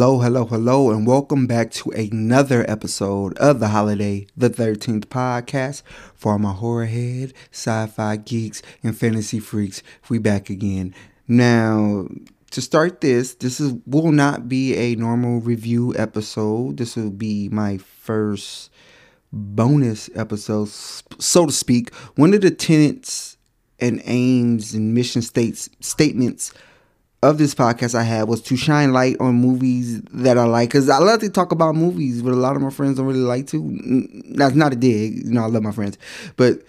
Hello, hello, hello, and welcome back to another episode of the Holiday the 13th podcast for my horror head, sci fi geeks, and fantasy freaks. We back again. Now, to start this, this is will not be a normal review episode. This will be my first bonus episode, so to speak. One of the tenets and aims and mission states statements of this podcast I had was to shine light on movies that I like because I love to talk about movies, but a lot of my friends don't really like to. That's not a dig, you know. I love my friends, but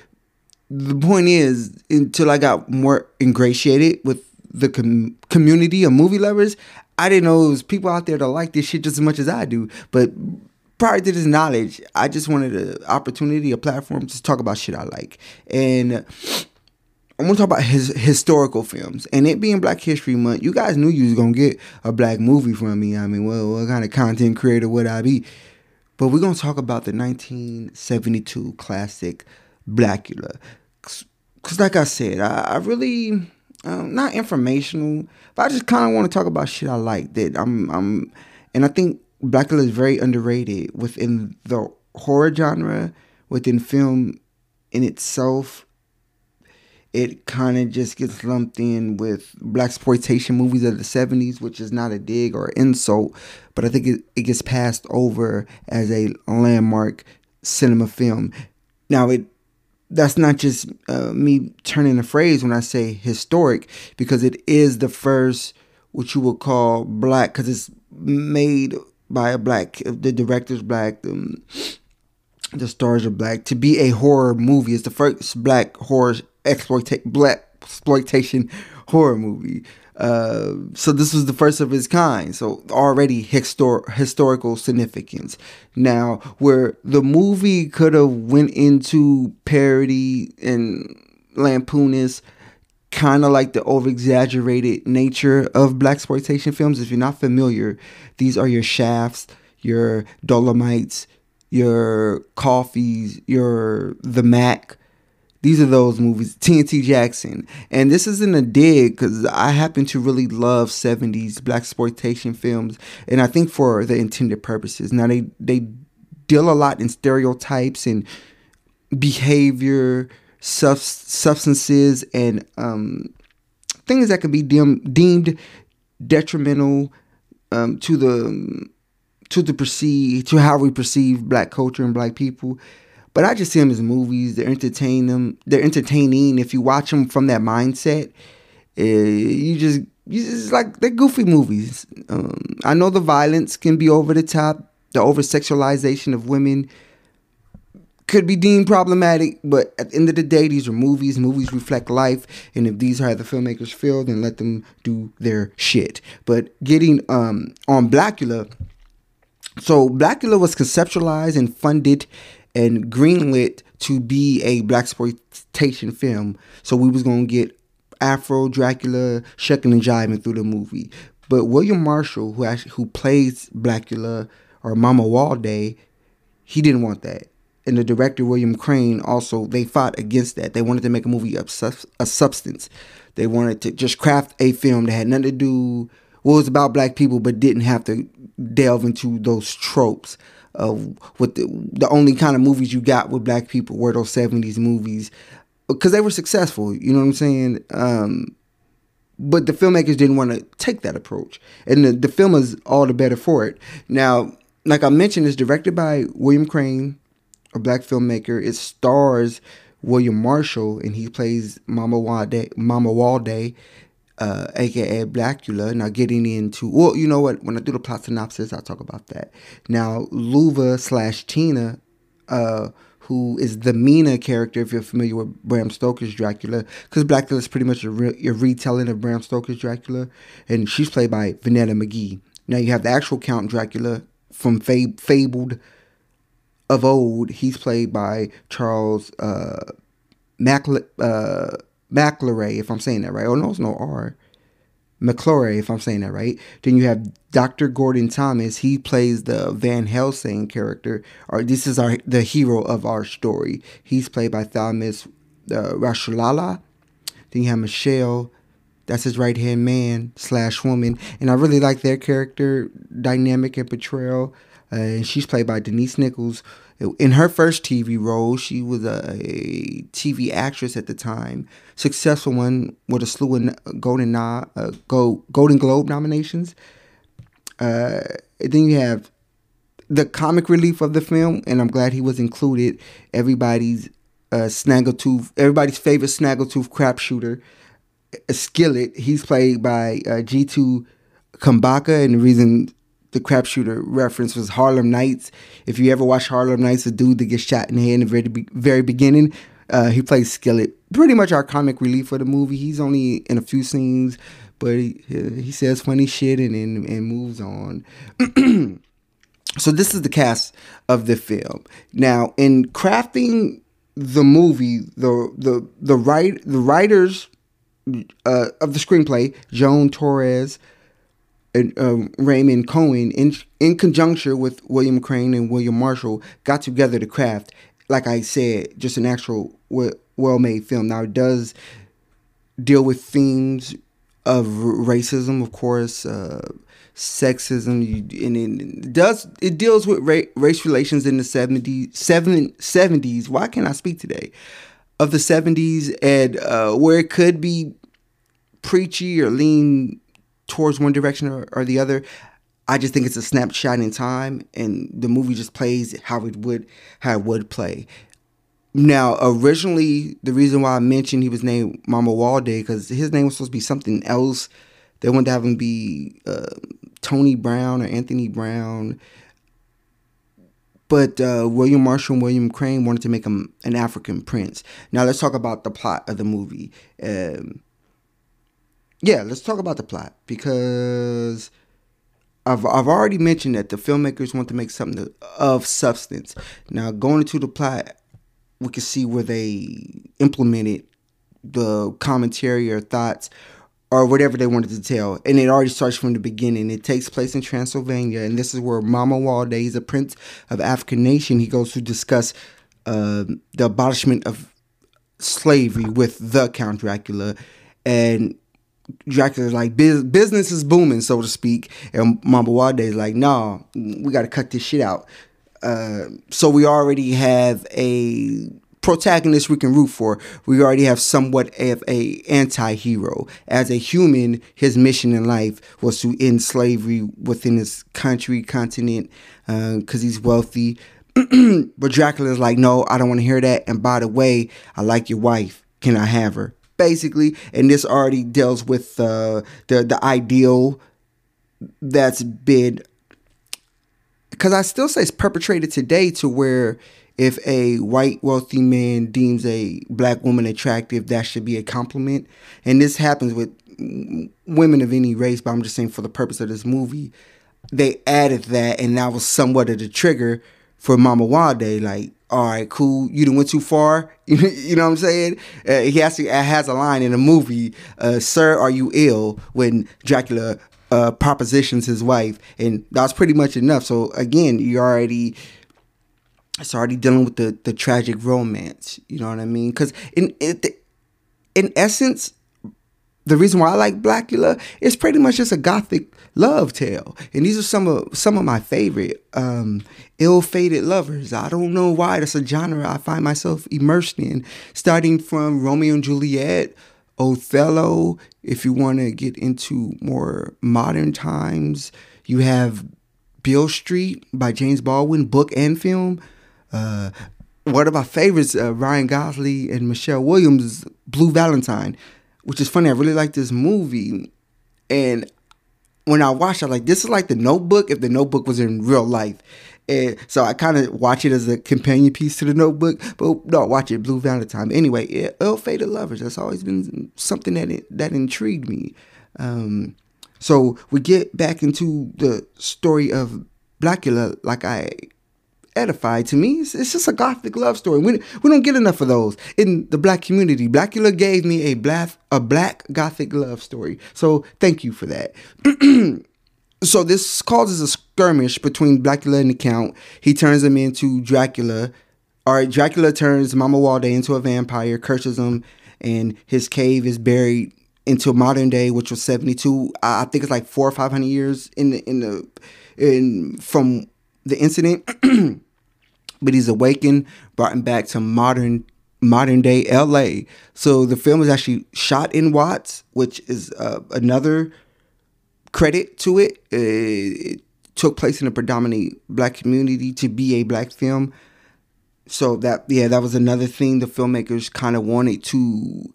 the point is, until I got more ingratiated with the com- community of movie lovers, I didn't know it was people out there that like this shit just as much as I do. But prior to this knowledge, I just wanted an opportunity, a platform to talk about shit I like, and I want to talk about his historical films, and it being Black History Month. You guys knew you was gonna get a black movie from me. I mean, well, what kind of content creator would I be? But we're gonna talk about the 1972 classic Blacula, because, like I said, I, I really um, not informational, but I just kind of want to talk about shit I like. That I'm, I'm, and I think Blacula is very underrated within the horror genre, within film in itself it kind of just gets lumped in with black exploitation movies of the 70s which is not a dig or insult but i think it, it gets passed over as a landmark cinema film. Now it that's not just uh, me turning a phrase when i say historic because it is the first what you would call black because it's made by a black the director's black um, the stars are black. To be a horror movie it's the first black horror exploitation black exploitation horror movie. Uh, so this was the first of its kind. So already histor- historical significance. Now, where the movie could have went into parody and lampoonist, kind of like the over exaggerated nature of black exploitation films. If you're not familiar, these are your Shafts, your Dolemites, your Coffees, your The Mack these are those movies, TNT Jackson. And this isn't a dig because I happen to really love 70s black exploitation films. And I think for the intended purposes. Now, they, they deal a lot in stereotypes and behavior, sub- substances, and um, things that can be deemed, deemed detrimental um, to the to the perceive to how we perceive black culture and black people but I just see them as movies. They're entertain them. They're entertaining. If you watch them from that mindset, uh, you just you just like they're goofy movies. Um, I know the violence can be over the top. The over sexualization of women could be deemed problematic, but at the end of the day, these are movies. Movies reflect life, and if these are how the filmmakers feel, then let them do their shit. But getting um, on Blacula, so Blacula was conceptualized and funded and greenlit to be a black exploitation film. So we was gonna get Afro Dracula shucking and jiving through the movie. But William Marshall, who actually who plays Blacula or Mamuwalde, he didn't want that. And the director William Crain also they fought against that. They wanted to make a movie of a substance. They wanted to just craft a film that had nothing to do well, was about black people, but didn't have to delve into those tropes of what the, the only kind of movies you got with black people were those 70s movies because they were successful you know what i'm saying? Um, but the filmmakers didn't want to take that approach and the, the film is all the better for it. Now like i mentioned it's directed by william crain a black filmmaker. It stars william marshall and he plays mamuwalde mama walde uh, aka Blacula. Now, getting into, well, you know what? When I do the plot synopsis, I'll talk about that. Now, Luva slash Tina, uh, who is the Mina character, if you're familiar with Bram Stoker's Dracula, because Blacula is pretty much a, re- a, retelling of Bram Stoker's Dracula, and she's played by Vonetta McGee. Now, you have the actual Count Dracula from Fab- Fabled of old. He's played by Charles uh, uh, McLauray, if I'm saying that right. Oh, no, it's no R. McClory, if I'm saying that right. Then you have Dr. Gordon Thomas. He plays the Van Helsing character, or this is our the hero of our story. He's played by Thomas uh, Rasulala. Then you have Michelle. That's his right hand man slash woman, and I really like their character dynamic and portrayal. Uh, and she's played by Denise Nichols. In her first TV role, she was a, TV actress at the time, successful one with a slew of Golden uh, Golden Globe nominations. Uh, then you have the comic relief of the film, and I'm glad he was included. Everybody's uh, Snaggletooth, everybody's favorite Snaggletooth crap shooter, Skillet. He's played by uh, Ji-Tu Cumbuka, and the reason the crap shooter reference was Harlem Nights. If you ever watch Harlem Nights, the dude that gets shot in the head in the very, very beginning, uh, he plays Skillet. Pretty much our comic relief for the movie. He's only in a few scenes, but he, he says funny shit and, and, and moves on. so this is the cast of the film. Now, in crafting the movie, the the the write the writers uh, of the screenplay, Joan Torres um, Raymond Cohen, in in conjunction with William Crain and William Marshall, got together to craft, like I said, just an actual well made film. Now it does deal with themes of racism, of course, uh, sexism, and it does it deals with ra- race relations in the 70s, 70s. Why can't I speak today? Of the 70s, and uh, where it could be preachy or lean towards one direction or, or the other. I just think it's a snapshot in time, and the movie just plays how it would how it would play. Now, originally, the reason why I mentioned he was named Mamuwalde because his name was supposed to be something else. They wanted to have him be uh, Tony Brown or Anthony Brown. But uh, William Marshall and William Crain wanted to make him an African prince. Now, let's talk about the plot of the movie. Um, yeah, let's talk about the plot because I've I've already mentioned that the filmmakers want to make something of substance. Now, going into the plot, we can see where they implemented the commentary or thoughts or whatever they wanted to tell. And it already starts from the beginning. It takes place in Transylvania, and this is where Mamuwalde is a prince of African nation. He goes to discuss uh, the abolishment of slavery with the Count Dracula, and Dracula's like business is booming, so to speak, and Walde is like, nah, we got to cut this shit out. Uh, so we already have a protagonist we can root for. We already have somewhat of a anti-hero. As a human, his mission in life was to end slavery within his country, continent, because uh, he's wealthy. but Dracula is like, no, I don't want to hear that. And by the way, I like your wife. Can I have her? Basically, and this already deals with uh, the the ideal that's been because I still say it's perpetrated today to where if a white wealthy man deems a black woman attractive, that should be a compliment. And this happens with women of any race, but I'm just saying for the purpose of this movie, they added that, and that was somewhat of the trigger for Mamuwalde. Like, all right, cool, you done went too far. you know what I'm saying? Uh, he has to, has a line in the movie, uh, "Sir, are you ill?" When Dracula uh, propositions his wife, and that's pretty much enough. So again, you already it's already dealing with the the tragic romance. You know what I mean? Because in in, in essence, the reason why I like Blacula is pretty much just a gothic love tale, and these are some of some of my favorite um, ill-fated lovers. I don't know why that's a genre I find myself immersed in, starting from Romeo and Juliet, Othello. If you want to get into more modern times, you have Beale Street by James Baldwin, book and film. Uh, one of my favorites, uh, Ryan Gosling and Michelle Williams, Blue Valentine, which is funny. I really like this movie, and when I watched, it, like, this is like the Notebook if the Notebook was in real life. And so I kind of watch it as a companion piece to the Notebook, but no, watch it Blue Valentine. Anyway, ill-fated lovers. That's always been something that that intrigued me. Um, so we get back into the story of Blacula, like I edified to me. It's, it's, just a gothic love story. We, we don't get enough of those in the black community. Blacula gave me a black a black gothic love story. So thank you for that. so this causes a skirmish between Blacula and the Count. He turns him into Dracula. All right, Dracula turns Mamuwalde into a vampire, curses him, and his cave is buried into modern day, which was seventy two. I think it's like four or five hundred years in the in the in from the incident. but he's awakened, brought him back to modern modern day LA. So the film is actually shot in Watts, which is uh, another credit to it. it took place in a predominantly black community to be a black film. So that yeah, that was another thing the filmmakers kind of wanted to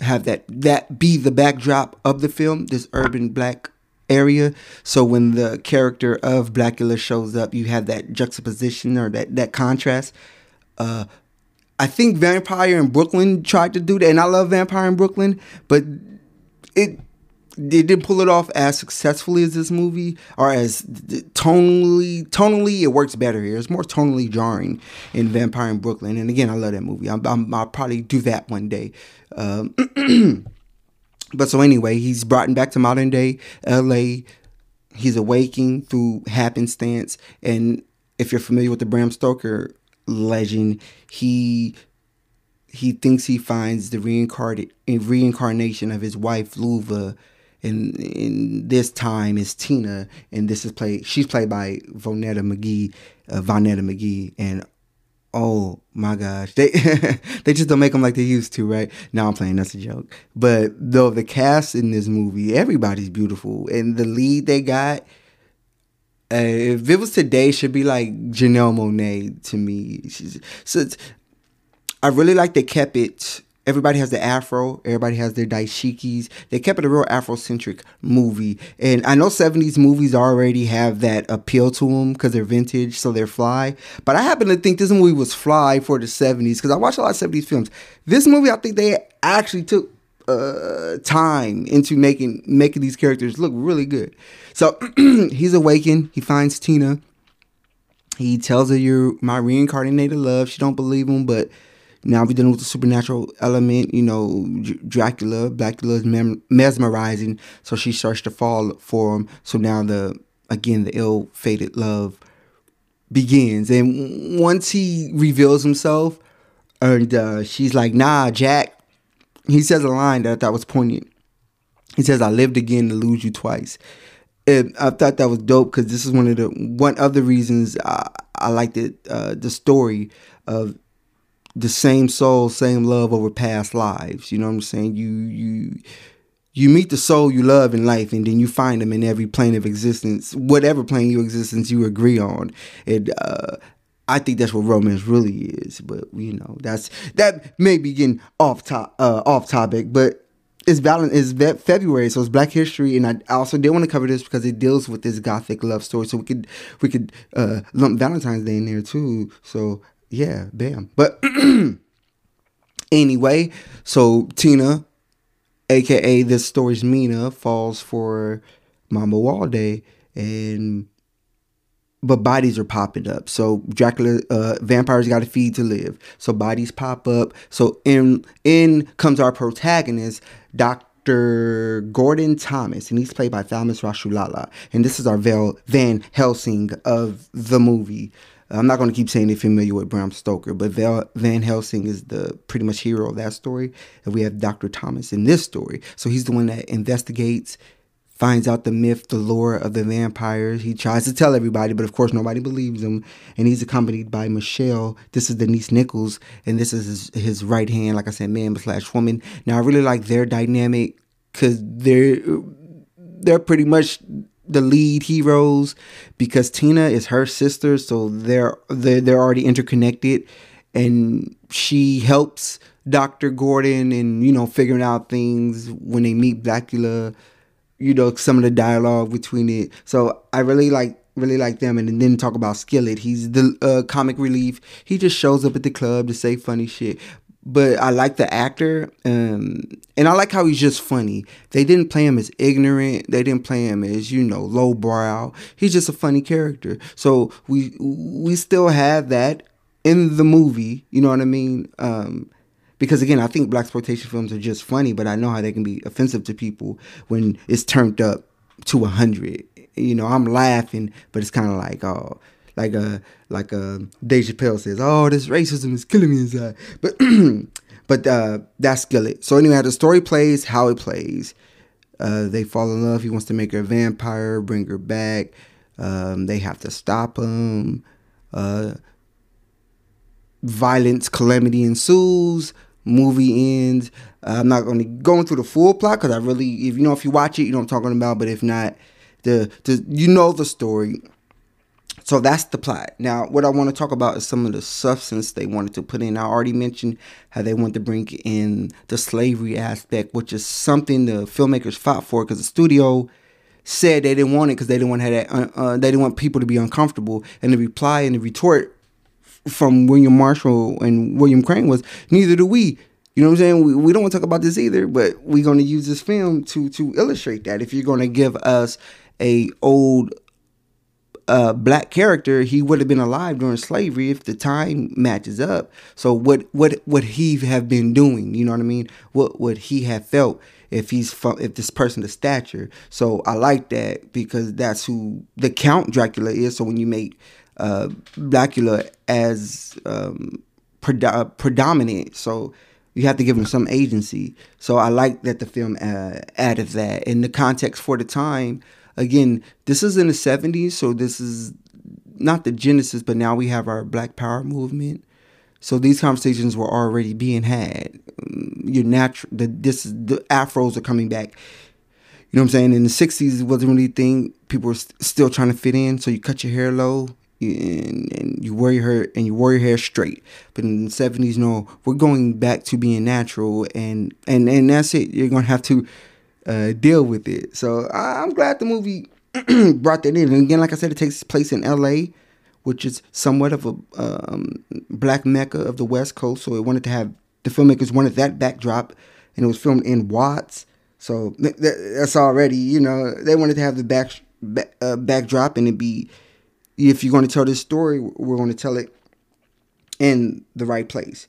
have that that be the backdrop of the film, this urban black area. So when the character of Blacula shows up, you have that juxtaposition or that that contrast. Uh, I think Vampire in Brooklyn tried to do that, and I love Vampire in Brooklyn, but it they didn't pull it off as successfully as this movie, or as tonally. Tonally, it works better here. It's more tonally jarring in Vampire in Brooklyn. And again, I love that movie. i will probably do that one day. Um, but so anyway, he's brought back to modern day L.A. He's awaking through happenstance, and if you're familiar with the Bram Stoker legend, he he thinks he finds the reincarnate reincarnation of his wife Luva and in this time is Tina, and this is played. She's played by Vonetta McGee, uh, Vonetta McGee, and oh my gosh, they they just don't make them like they used to, right? Now I'm playing. That's a joke. But though the cast in this movie, everybody's beautiful, and the lead they got. Uh, if it was today, should be like Janelle Monáe to me. She's, so I really like they kept it Everybody has the afro. Everybody has their dashikis. They kept it a real Afrocentric movie. And I know 70s movies already have that appeal to them because they're vintage, so they're fly. But I happen to think this movie was fly for the 70s because I watch a lot of 70s films. This movie, I think they actually took uh, time into making making these characters look really good. So he's awakened. He finds Tina. He tells her, "You're my reincarnated love." She don't believe him, but now we're dealing with the supernatural element. You know, Dracula, Dracula is mem- mesmerizing, so she starts to fall for him. So now the again the ill-fated love begins, and once he reveals himself, and uh, she's like, "Nah, Jack." He says a line that I thought was poignant. He says, "I lived again to lose you twice." And I thought that was dope because this is one of the one of the reasons I, I liked it. Uh, the story of the same soul, same love over past lives. You know what I'm saying? You you you meet the soul you love in life, and then you find them in every plane of existence, whatever plane of existence you agree on. And uh, I think that's what romance really is. But you know, that's that may be getting off top uh, off topic, but. It's Valen- it's February, so it's Black History, and I also did want to cover this because it deals with this gothic love story. So we could we could uh, lump Valentine's Day in there too. So yeah, damn. But anyway, so Tina, aka this story's Mina, falls for Mamuwalde, and but bodies are popping up. So Dracula, uh, vampires got to feed to live. So bodies pop up. So in in comes our protagonist, Doctor Gordon Thomas, and he's played by Thalmus Rasulala, and this is our Vel Van Helsing of the movie. I'm not going to keep saying they're familiar with Bram Stoker, but Van Helsing is the pretty much hero of that story. And we have Dr. Thomas in this story. So he's the one that investigates, finds out the myth, the lore of the vampires. He tries to tell everybody, but of course nobody believes him. And he's accompanied by Michelle. This is Denise Nichols, and this is his, his right hand, like I said, man slash woman. Now I really like their dynamic because they're they're pretty much the lead heroes because Tina is her sister, so they're they're, they're already interconnected, and she helps Doctor Gordon and you know figuring out things when they meet Blacula. You know some of the dialogue between it. So I really like really like them and then talk about Skillet. He's the uh, comic relief. He just shows up at the club to say funny shit but I like the actor, um, and I like how he's just funny. They didn't play him as ignorant. They didn't play him as you know lowbrow. He's just a funny character. So we we still have that in the movie. You know what I mean? Um, because again, I think black exploitation films are just funny, but I know how they can be offensive to people when it's turned up to hundred. You know, I'm laughing, but it's kind of like oh like uh, like uh, Dave Chappelle says, "Oh, this racism is killing me inside." But but uh, that's Skillet. So anyway, the story plays how it plays. Uh, they fall in love. He wants to make her a vampire, bring her back. Um, they have to stop him. Uh, violence, calamity ensues. Movie ends. I'm not going to go into the full plot because I really, if you know, if you watch it, you know I'm talking about. But if not, the the you know the story. So that's the plot. Now, what I want to talk about is some of the substance they wanted to put in. I already mentioned how they wanted to bring in the slavery aspect, which is something the filmmakers fought for because the studio said they didn't want it because they didn't want to have that. Uh, uh, they didn't want people to be uncomfortable. And the reply and the retort from William Marshall and William Crain was, "Neither do we." You know what I'm saying? We, we don't want to talk about this either, but we're going to use this film to to illustrate that. If you're going to give us a old uh, black character, he would have been alive during slavery if the time matches up. So what what would he have been doing? You know what I mean? What would he have felt if he's from, if this person the stature? So I like that because that's who the Count Dracula is. So when you make uh, Blacula as um, pred- predominant, so you have to give him some agency. So I like that the film uh, added that in the context for the time again, this is in the 70s, so this is not the genesis, but now we have our Black Power movement. So these conversations were already being had. Mm, your natural, the this the afros are coming back. You know what I'm saying? In the 60s, it wasn't really a thing. People were st- still trying to fit in, so you cut your hair low and, and you wear your hair and you wear your hair straight. But in the 70s, no, we're going back to being natural, and and and that's it. You're gonna have to uh, deal with it. So I, am glad the movie brought that in. And again, like I said, it takes place in L.A., which is somewhat of a um, black mecca of the West Coast. So it wanted to have the filmmakers wanted that backdrop, and it was filmed in Watts. So th- th- that's already you know they wanted to have the back, back uh, backdrop and it be if you're going to tell this story, we're going to tell it in the right place.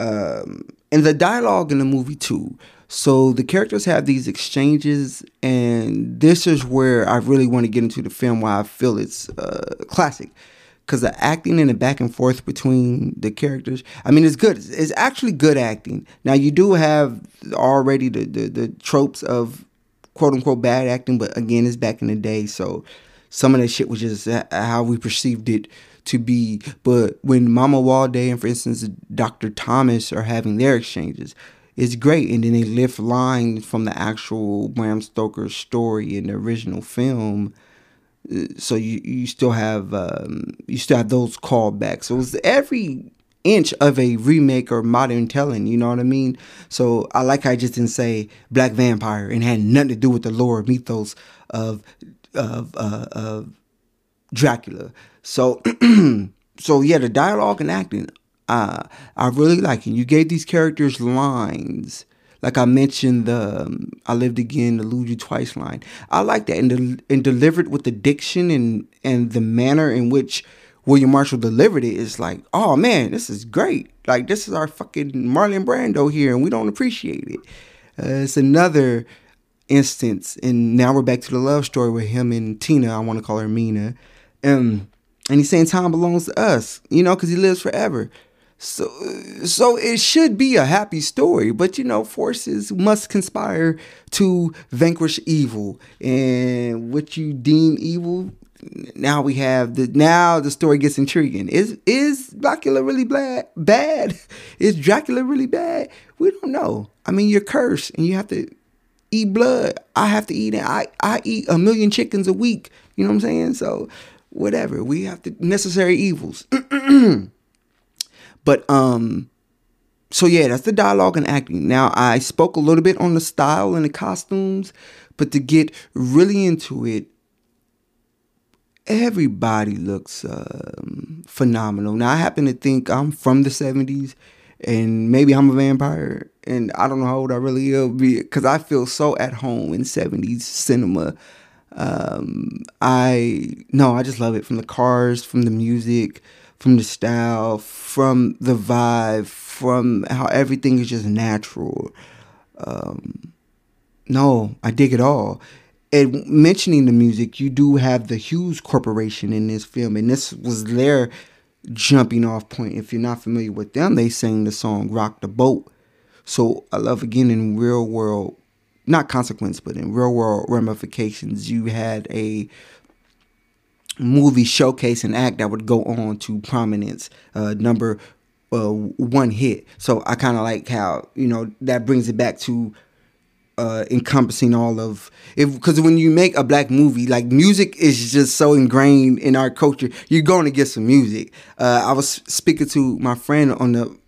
Um, and the dialogue in the movie too so the characters have these exchanges, and this is where I really want to get into the film. Why I feel it's uh, classic, because the acting and the back and forth between the characters. I mean, it's good. It's actually good acting. Now you do have already the the, the tropes of quote unquote bad acting, but again, it's back in the day, so some of that shit was just how we perceived it to be. But when Mamuwalde and, for instance, Dr. Thomas are having their exchanges, it's great. And then they lift lines from the actual Bram Stoker story in the original film. Uh, so you, you still have um, you still have those callbacks. So it's every inch of a remake or modern telling. You know what I mean? So I like how I just didn't say Black Vampire and had nothing to do with the lore mythos of of uh, of Dracula. So so yeah, the dialogue and acting uh, I really like it. You gave these characters lines. Like I mentioned, the um, "I lived again," the "lose you twice" line. I like that, and, de- and delivered with the diction and and the manner in which William Marshall delivered it is like, oh man, this is great. Like this is our fucking Marlon Brando here, and we don't appreciate it. Uh, it's another instance, and now we're back to the love story with him and Tina. I want to call her Mina. Um, and he's saying time belongs to us, you know, because he lives forever. So, so it should be a happy story, but you know, forces must conspire to vanquish evil, and what you deem evil. Now we have the now the story gets intriguing. Is is Dracula really bad? Bad? Is Dracula really bad? We don't know. I mean, you're cursed, and you have to eat blood. I have to eat it. I I eat a million chickens a week. You know what I'm saying? So, whatever. We have to necessary evils. But um so yeah, that's the dialogue and acting. Now I spoke a little bit on the style and the costumes, but to get really into it, everybody looks um, phenomenal. Now I happen to think I'm from the '70s, and maybe I'm a vampire, and I don't know how old I really am because I feel so at home in '70s cinema. Um, I no, I just love it from the cars, from the music from the style, from the vibe, from how everything is just natural. Um, no, I dig it all. And mentioning the music, you do have the Hues Corporation in this film, and this was their jumping off point. If you're not familiar with them, they sang the song "Rock the Boat." So I love again in real world, not consequence, but in real world ramifications. You had a movie showcase and act that would go on to prominence, uh, number uh, one hit. So I kind of like how you know that brings it back to uh, encompassing all of if because when you make a black movie, like music is just so ingrained in our culture. You're going to get some music. Uh, I was speaking to my friend on the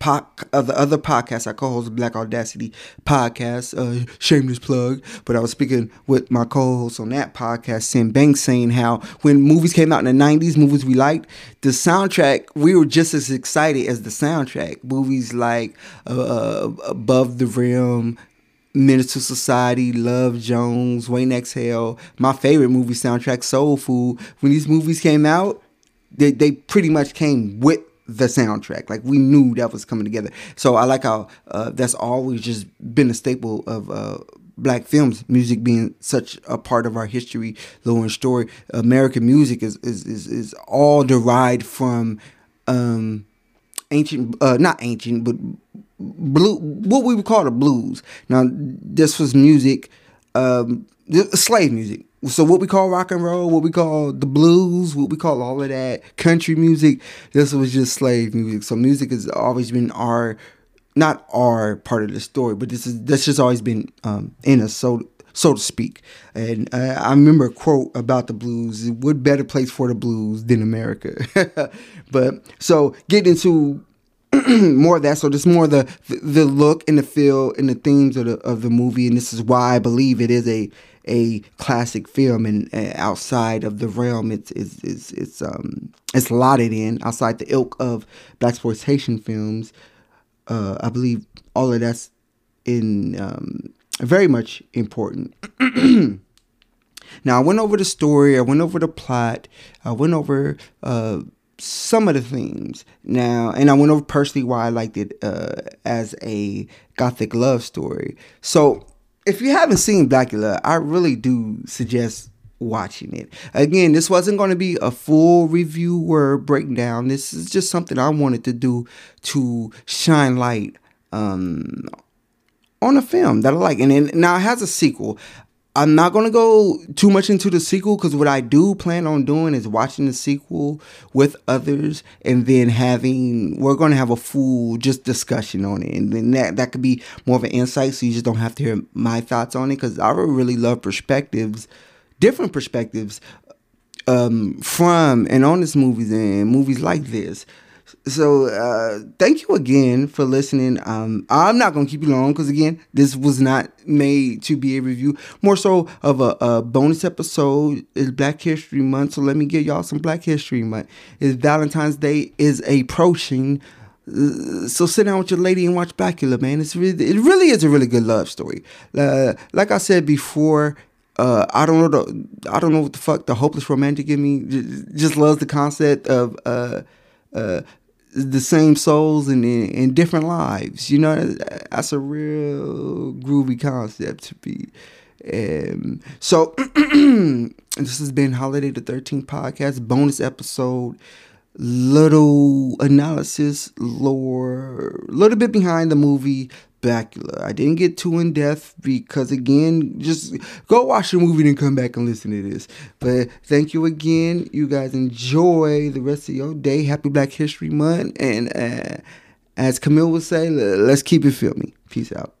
uh, po- the other podcast I co-host Black Audacity podcast, uh, shameless plug. But I was speaking with my co-host on that podcast, Sam Banks, saying how when movies came out in the '90s, movies we liked, the soundtrack we were just as excited as the soundtrack. Movies like uh, uh Above the Rim. Menace II Society, Love Jones, Waiting Exhale, my favorite movie soundtrack, Soul Food. When these movies came out, they, they pretty much came with the soundtrack. Like we knew that was coming together. So I like how uh, that's always just been a staple of uh, black films. Music being such a part of our history, lore and story. American music is is is, is all derived from um, ancient, uh, not ancient, but blue. What we would call the blues. Now this was music, um, slave music so what we call rock and roll, what we call the blues, what we call all of that country music, this was just slave music. So music has always been our, not our part of the story, but this is that's just always been um, in us, so so to speak. And uh, I remember a quote about the blues: "What better place for the blues than America?" but so getting into more of that. So just more the the look and the feel and the themes of the of the movie, and this is why I believe it is a a classic film and uh, outside of the realm it's it's it's it's um it's lauded in outside the ilk of black exploitation films uh i believe all of that's in um very much important. Now i went over the story i went over the plot i went over uh some of the themes. Now and i went over personally why i liked it uh as a gothic love story. So if you haven't seen Blacula, I really do suggest watching it. Again, this wasn't going to be a full review or breakdown. This is just something I wanted to do to shine light um, on a film that I like. And then, now it has a sequel. I'm not gonna go too much into the sequel because what I do plan on doing is watching the sequel with others and then having we're gonna have a full just discussion on it. And then that that could be more of an insight so you just don't have to hear my thoughts on it because I really love perspectives, different perspectives um, from and on this movies and movies like this so uh, thank you again for listening. Um, I'm not gonna keep you long because again, this was not made to be a review. More so of a, a, bonus episode. It's Black History Month, so let me give y'all some Black History Month. It's Valentine's Day is approaching. Uh, so sit down with your lady and watch Blacula, man. It's really, it really is a really good love story. Uh, like I said before, uh, I don't know the, I don't know what the fuck the hopeless romantic in me just, just loves the concept of uh, uh, the same souls in, in, in different lives. You know, that's a real groovy concept to be. Um, so this has been Holiday the 13th podcast bonus episode. Little analysis, lore, a little bit behind the movie, Blacula. I didn't get too in depth because again, just go watch the movie and come back and listen to this. But thank you again. You guys enjoy the rest of your day. Happy Black History Month. And uh, as Camille would say, let's keep it filming. Peace out.